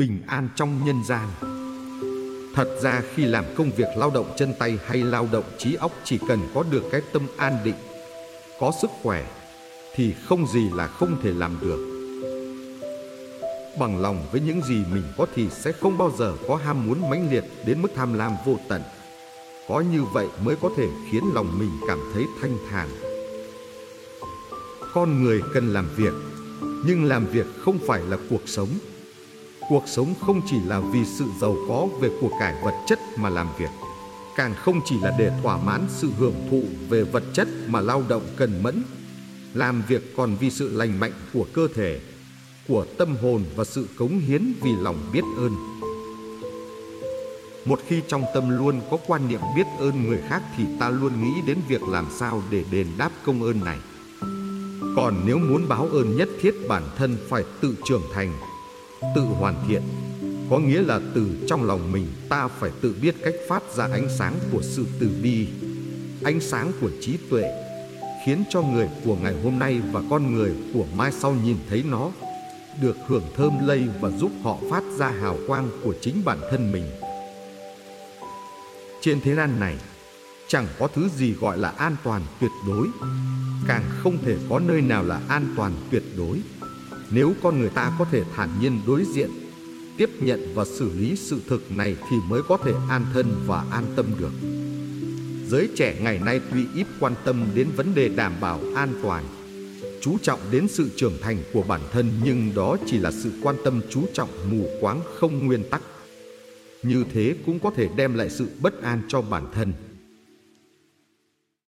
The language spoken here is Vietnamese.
bình an trong nhân gian. Thật ra khi làm công việc lao động chân tay hay lao động trí óc chỉ cần có được cái tâm an định, có sức khỏe thì không gì là không thể làm được. Bằng lòng với những gì mình có thì sẽ không bao giờ có ham muốn mãnh liệt đến mức tham lam vô tận. Có như vậy mới có thể khiến lòng mình cảm thấy thanh thản. Con người cần làm việc, nhưng làm việc không phải là cuộc sống. Cuộc sống không chỉ là vì sự giàu có về của cải vật chất mà làm việc, càng không chỉ là để thỏa mãn sự hưởng thụ về vật chất mà lao động cần mẫn. Làm việc còn vì sự lành mạnh của cơ thể, của tâm hồn và sự cống hiến vì lòng biết ơn. Một khi trong tâm luôn có quan niệm biết ơn người khác thì ta luôn nghĩ đến việc làm sao để đền đáp công ơn này. Còn nếu muốn báo ơn nhất thiết bản thân phải tự trưởng thành, tự hoàn thiện, có nghĩa là từ trong lòng mình ta phải tự biết cách phát ra ánh sáng của sự từ bi, ánh sáng của trí tuệ, khiến cho người của ngày hôm nay và con người của mai sau nhìn thấy nó, được hưởng thơm lây và giúp họ phát ra hào quang của chính bản thân mình. Trên thế gian này, chẳng có thứ gì gọi là an toàn tuyệt đối, càng không thể có nơi nào là an toàn tuyệt đối. Nếu con người ta có thể thản nhiên đối diện, tiếp nhận và xử lý sự thực này thì mới có thể an thân và an tâm được. Giới trẻ ngày nay tuy ít quan tâm đến vấn đề đảm bảo an toàn, chú trọng đến sự trưởng thành của bản thân nhưng đó chỉ là sự quan tâm chú trọng mù quáng không nguyên tắc như thế cũng có thể đem lại sự bất an cho bản thân